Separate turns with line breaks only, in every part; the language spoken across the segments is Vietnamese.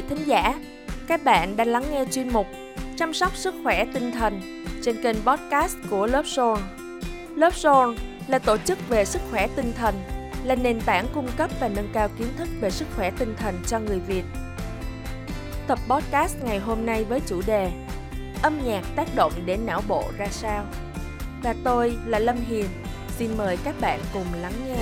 vị thính giả, các bạn đang lắng nghe chuyên mục Chăm sóc sức khỏe tinh thần trên kênh podcast của Lớp Soul. Lớp Soul là tổ chức về sức khỏe tinh thần, là nền tảng cung cấp và nâng cao kiến thức về sức khỏe tinh thần cho người Việt. Tập podcast ngày hôm nay với chủ đề Âm nhạc tác động đến não bộ ra sao? Và tôi là Lâm Hiền, xin mời các bạn cùng lắng nghe.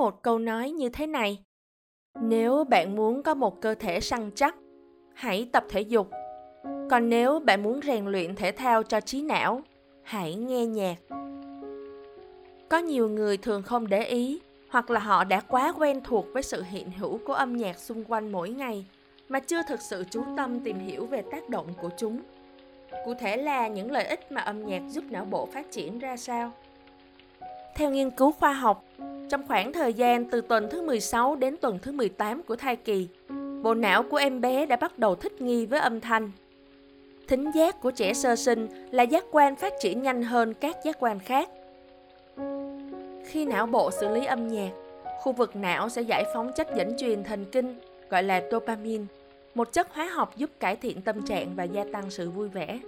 Một câu nói như thế này. Nếu bạn muốn có một cơ thể săn chắc, hãy tập thể dục. Còn nếu bạn muốn rèn luyện thể thao cho trí não, hãy nghe nhạc. Có nhiều người thường không để ý hoặc là họ đã quá quen thuộc với sự hiện hữu của âm nhạc xung quanh mỗi ngày mà chưa thực sự chú tâm tìm hiểu về tác động của chúng. Cụ thể là những lợi ích mà âm nhạc giúp não bộ phát triển ra sao. Theo nghiên cứu khoa học, trong khoảng thời gian từ tuần thứ 16 đến tuần thứ 18 của thai kỳ, bộ não của em bé đã bắt đầu thích nghi với âm thanh. Thính giác của trẻ sơ sinh là giác quan phát triển nhanh hơn các giác quan khác. Khi não bộ xử lý âm nhạc, khu vực não sẽ giải phóng chất dẫn truyền thần kinh gọi là dopamine, một chất hóa học giúp cải thiện tâm trạng và gia tăng sự vui vẻ.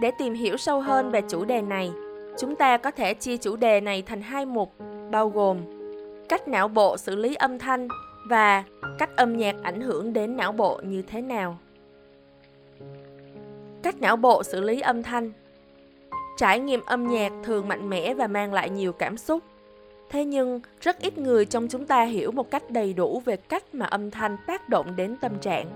Để tìm hiểu sâu hơn về chủ đề này, chúng ta có thể chia chủ đề này thành hai mục, bao gồm cách não bộ xử lý âm thanh và cách âm nhạc ảnh hưởng đến não bộ như thế nào. Cách não bộ xử lý âm thanh. Trải nghiệm âm nhạc thường mạnh mẽ và mang lại nhiều cảm xúc. Thế nhưng, rất ít người trong chúng ta hiểu một cách đầy đủ về cách mà âm thanh tác động đến tâm trạng.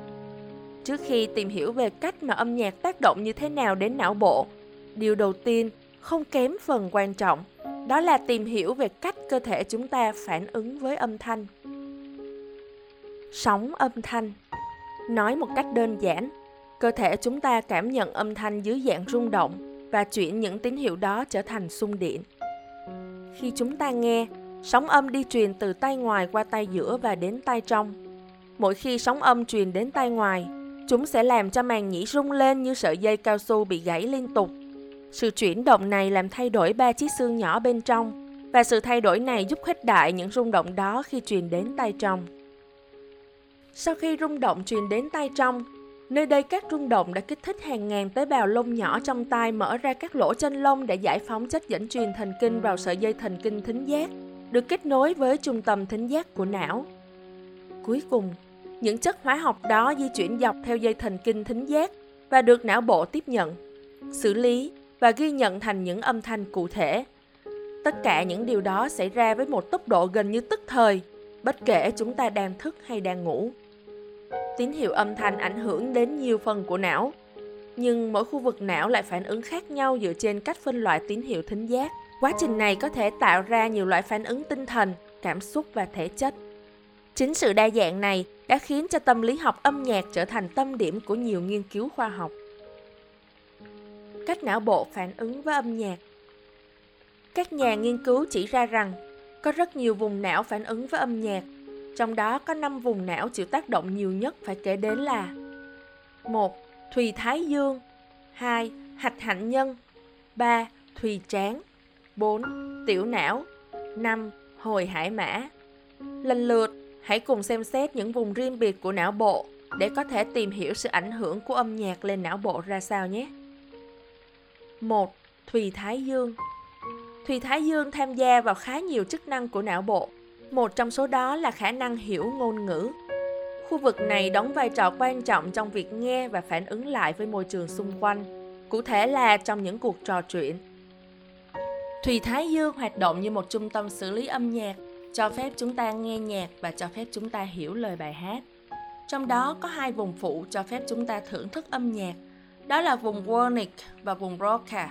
Trước khi tìm hiểu về cách mà âm nhạc tác động như thế nào đến não bộ, điều đầu tiên không kém phần quan trọng, đó là tìm hiểu về cách cơ thể chúng ta phản ứng với âm thanh. Sóng âm thanh. Nói một cách đơn giản, cơ thể chúng ta cảm nhận âm thanh dưới dạng rung động và chuyển những tín hiệu đó trở thành xung điện. Khi chúng ta nghe, sóng âm đi truyền từ tay ngoài qua tay giữa và đến tay trong. Mỗi khi sóng âm truyền đến tay ngoài, chúng sẽ làm cho màng nhĩ rung lên như sợi dây cao su bị gãy liên tục sự chuyển động này làm thay đổi ba chiếc xương nhỏ bên trong và sự thay đổi này giúp khuếch đại những rung động đó khi truyền đến tay trong. Sau khi rung động truyền đến tay trong, nơi đây các rung động đã kích thích hàng ngàn tế bào lông nhỏ trong tai mở ra các lỗ chân lông để giải phóng chất dẫn truyền thần kinh vào sợi dây thần kinh thính giác, được kết nối với trung tâm thính giác của não. Cuối cùng, những chất hóa học đó di chuyển dọc theo dây thần kinh thính giác và được não bộ tiếp nhận, xử lý và ghi nhận thành những âm thanh cụ thể. Tất cả những điều đó xảy ra với một tốc độ gần như tức thời, bất kể chúng ta đang thức hay đang ngủ. Tín hiệu âm thanh ảnh hưởng đến nhiều phần của não, nhưng mỗi khu vực não lại phản ứng khác nhau dựa trên cách phân loại tín hiệu thính giác. Quá trình này có thể tạo ra nhiều loại phản ứng tinh thần, cảm xúc và thể chất. Chính sự đa dạng này đã khiến cho tâm lý học âm nhạc trở thành tâm điểm của nhiều nghiên cứu khoa học cách não bộ phản ứng với âm nhạc. Các nhà nghiên cứu chỉ ra rằng có rất nhiều vùng não phản ứng với âm nhạc, trong đó có 5 vùng não chịu tác động nhiều nhất phải kể đến là 1. Thùy thái dương 2. Hạch hạnh nhân 3. Thùy trán 4. Tiểu não 5. Hồi hải mã Lần lượt, hãy cùng xem xét những vùng riêng biệt của não bộ để có thể tìm hiểu sự ảnh hưởng của âm nhạc lên não bộ ra sao nhé. 1. Thùy Thái Dương Thùy Thái Dương tham gia vào khá nhiều chức năng của não bộ. Một trong số đó là khả năng hiểu ngôn ngữ. Khu vực này đóng vai trò quan trọng trong việc nghe và phản ứng lại với môi trường xung quanh, cụ thể là trong những cuộc trò chuyện. Thùy Thái Dương hoạt động như một trung tâm xử lý âm nhạc, cho phép chúng ta nghe nhạc và cho phép chúng ta hiểu lời bài hát. Trong đó có hai vùng phụ cho phép chúng ta thưởng thức âm nhạc đó là vùng Wernicke và vùng Broca.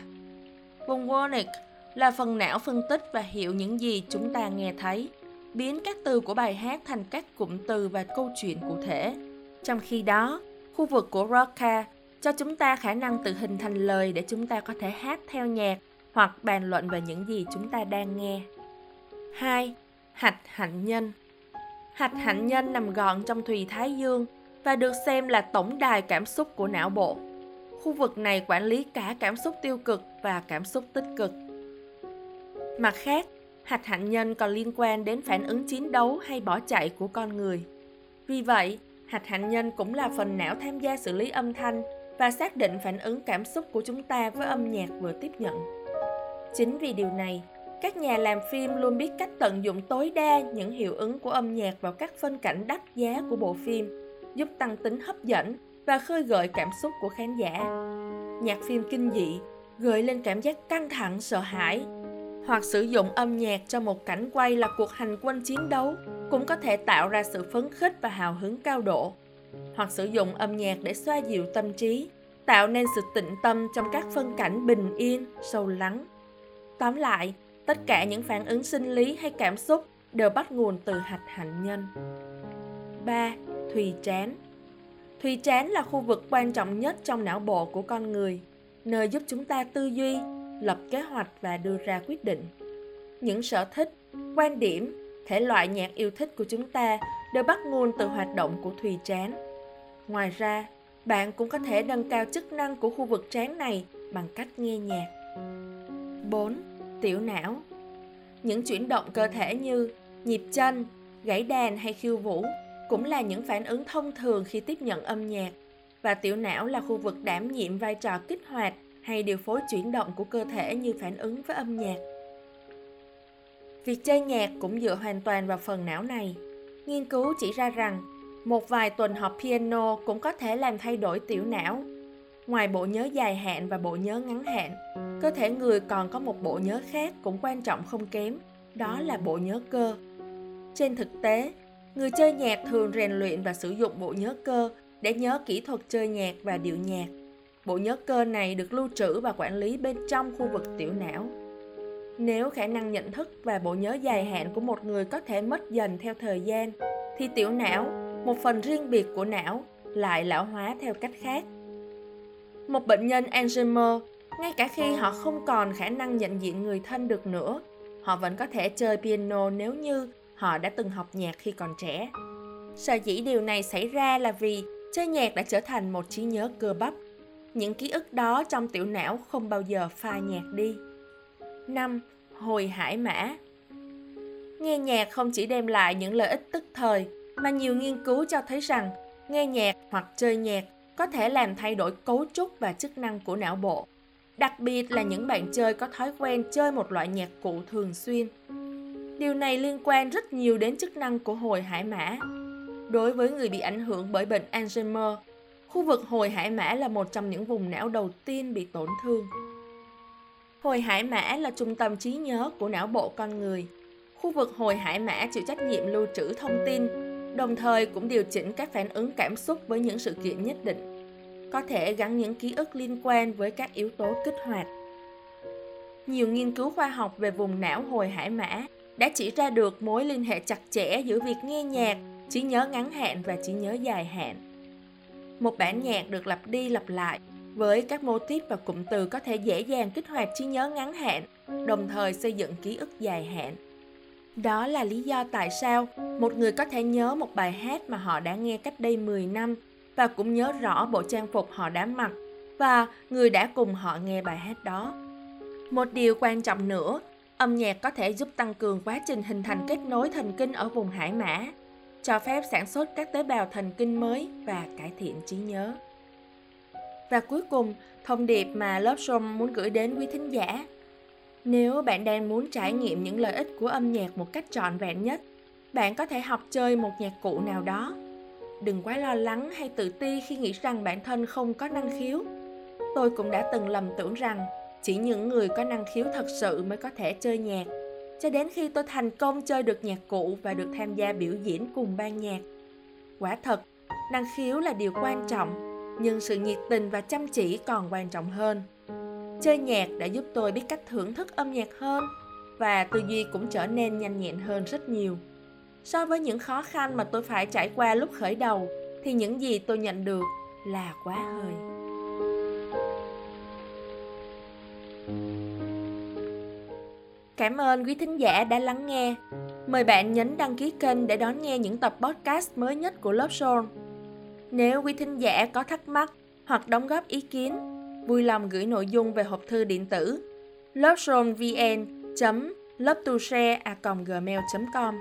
Vùng Wernicke là phần não phân tích và hiểu những gì chúng ta nghe thấy, biến các từ của bài hát thành các cụm từ và câu chuyện cụ thể. Trong khi đó, khu vực của Broca cho chúng ta khả năng tự hình thành lời để chúng ta có thể hát theo nhạc hoặc bàn luận về những gì chúng ta đang nghe. 2. Hạch hạnh nhân Hạch hạnh nhân nằm gọn trong thùy thái dương và được xem là tổng đài cảm xúc của não bộ khu vực này quản lý cả cảm xúc tiêu cực và cảm xúc tích cực. Mặt khác, hạch hạnh nhân còn liên quan đến phản ứng chiến đấu hay bỏ chạy của con người. Vì vậy, hạch hạnh nhân cũng là phần não tham gia xử lý âm thanh và xác định phản ứng cảm xúc của chúng ta với âm nhạc vừa tiếp nhận. Chính vì điều này, các nhà làm phim luôn biết cách tận dụng tối đa những hiệu ứng của âm nhạc vào các phân cảnh đắt giá của bộ phim, giúp tăng tính hấp dẫn và khơi gợi cảm xúc của khán giả. Nhạc phim kinh dị gợi lên cảm giác căng thẳng, sợ hãi, hoặc sử dụng âm nhạc cho một cảnh quay là cuộc hành quân chiến đấu cũng có thể tạo ra sự phấn khích và hào hứng cao độ hoặc sử dụng âm nhạc để xoa dịu tâm trí tạo nên sự tĩnh tâm trong các phân cảnh bình yên sâu lắng tóm lại tất cả những phản ứng sinh lý hay cảm xúc đều bắt nguồn từ hạch hạnh nhân 3. Thùy trán Thùy trán là khu vực quan trọng nhất trong não bộ của con người, nơi giúp chúng ta tư duy, lập kế hoạch và đưa ra quyết định. Những sở thích, quan điểm, thể loại nhạc yêu thích của chúng ta đều bắt nguồn từ hoạt động của thùy trán. Ngoài ra, bạn cũng có thể nâng cao chức năng của khu vực trán này bằng cách nghe nhạc. 4. Tiểu não Những chuyển động cơ thể như nhịp chân, gãy đàn hay khiêu vũ cũng là những phản ứng thông thường khi tiếp nhận âm nhạc và tiểu não là khu vực đảm nhiệm vai trò kích hoạt hay điều phối chuyển động của cơ thể như phản ứng với âm nhạc. Việc chơi nhạc cũng dựa hoàn toàn vào phần não này. Nghiên cứu chỉ ra rằng một vài tuần học piano cũng có thể làm thay đổi tiểu não. Ngoài bộ nhớ dài hạn và bộ nhớ ngắn hạn, cơ thể người còn có một bộ nhớ khác cũng quan trọng không kém, đó là bộ nhớ cơ. Trên thực tế, người chơi nhạc thường rèn luyện và sử dụng bộ nhớ cơ để nhớ kỹ thuật chơi nhạc và điệu nhạc. Bộ nhớ cơ này được lưu trữ và quản lý bên trong khu vực tiểu não. Nếu khả năng nhận thức và bộ nhớ dài hạn của một người có thể mất dần theo thời gian, thì tiểu não, một phần riêng biệt của não, lại lão hóa theo cách khác. Một bệnh nhân Alzheimer, ngay cả khi họ không còn khả năng nhận diện người thân được nữa, họ vẫn có thể chơi piano nếu như họ đã từng học nhạc khi còn trẻ. Sở dĩ điều này xảy ra là vì chơi nhạc đã trở thành một trí nhớ cơ bắp những ký ức đó trong tiểu não không bao giờ phai nhạt đi. 5. Hồi hải mã Nghe nhạc không chỉ đem lại những lợi ích tức thời, mà nhiều nghiên cứu cho thấy rằng nghe nhạc hoặc chơi nhạc có thể làm thay đổi cấu trúc và chức năng của não bộ. Đặc biệt là những bạn chơi có thói quen chơi một loại nhạc cụ thường xuyên. Điều này liên quan rất nhiều đến chức năng của hồi hải mã. Đối với người bị ảnh hưởng bởi bệnh Alzheimer, Khu vực hồi hải mã là một trong những vùng não đầu tiên bị tổn thương. Hồi hải mã là trung tâm trí nhớ của não bộ con người. Khu vực hồi hải mã chịu trách nhiệm lưu trữ thông tin, đồng thời cũng điều chỉnh các phản ứng cảm xúc với những sự kiện nhất định. Có thể gắn những ký ức liên quan với các yếu tố kích hoạt. Nhiều nghiên cứu khoa học về vùng não hồi hải mã đã chỉ ra được mối liên hệ chặt chẽ giữa việc nghe nhạc, trí nhớ ngắn hạn và trí nhớ dài hạn. Một bản nhạc được lặp đi lặp lại với các mô típ và cụm từ có thể dễ dàng kích hoạt trí nhớ ngắn hạn, đồng thời xây dựng ký ức dài hạn. Đó là lý do tại sao một người có thể nhớ một bài hát mà họ đã nghe cách đây 10 năm và cũng nhớ rõ bộ trang phục họ đã mặc và người đã cùng họ nghe bài hát đó. Một điều quan trọng nữa, âm nhạc có thể giúp tăng cường quá trình hình thành kết nối thần kinh ở vùng hải mã cho phép sản xuất các tế bào thần kinh mới và cải thiện trí nhớ. Và cuối cùng, thông điệp mà lớp Shom muốn gửi đến quý thính giả. Nếu bạn đang muốn trải nghiệm những lợi ích của âm nhạc một cách trọn vẹn nhất, bạn có thể học chơi một nhạc cụ nào đó. Đừng quá lo lắng hay tự ti khi nghĩ rằng bản thân không có năng khiếu. Tôi cũng đã từng lầm tưởng rằng chỉ những người có năng khiếu thật sự mới có thể chơi nhạc cho đến khi tôi thành công chơi được nhạc cụ và được tham gia biểu diễn cùng ban nhạc. Quả thật, năng khiếu là điều quan trọng, nhưng sự nhiệt tình và chăm chỉ còn quan trọng hơn. Chơi nhạc đã giúp tôi biết cách thưởng thức âm nhạc hơn và tư duy cũng trở nên nhanh nhẹn hơn rất nhiều. So với những khó khăn mà tôi phải trải qua lúc khởi đầu thì những gì tôi nhận được là quá hời Cảm ơn quý thính giả đã lắng nghe. Mời bạn nhấn đăng ký kênh để đón nghe những tập podcast mới nhất của Love Soul. Nếu quý thính giả có thắc mắc, hoặc đóng góp ý kiến, vui lòng gửi nội dung về hộp thư điện tử loveshowvn.lovetoshare.gmail.com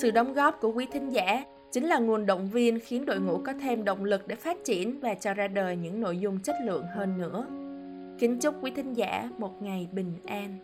Sự đóng góp của quý thính giả chính là nguồn động viên khiến đội ngũ có thêm động lực để phát triển và cho ra đời những nội dung chất lượng hơn nữa. Kính chúc quý thính giả một ngày bình an.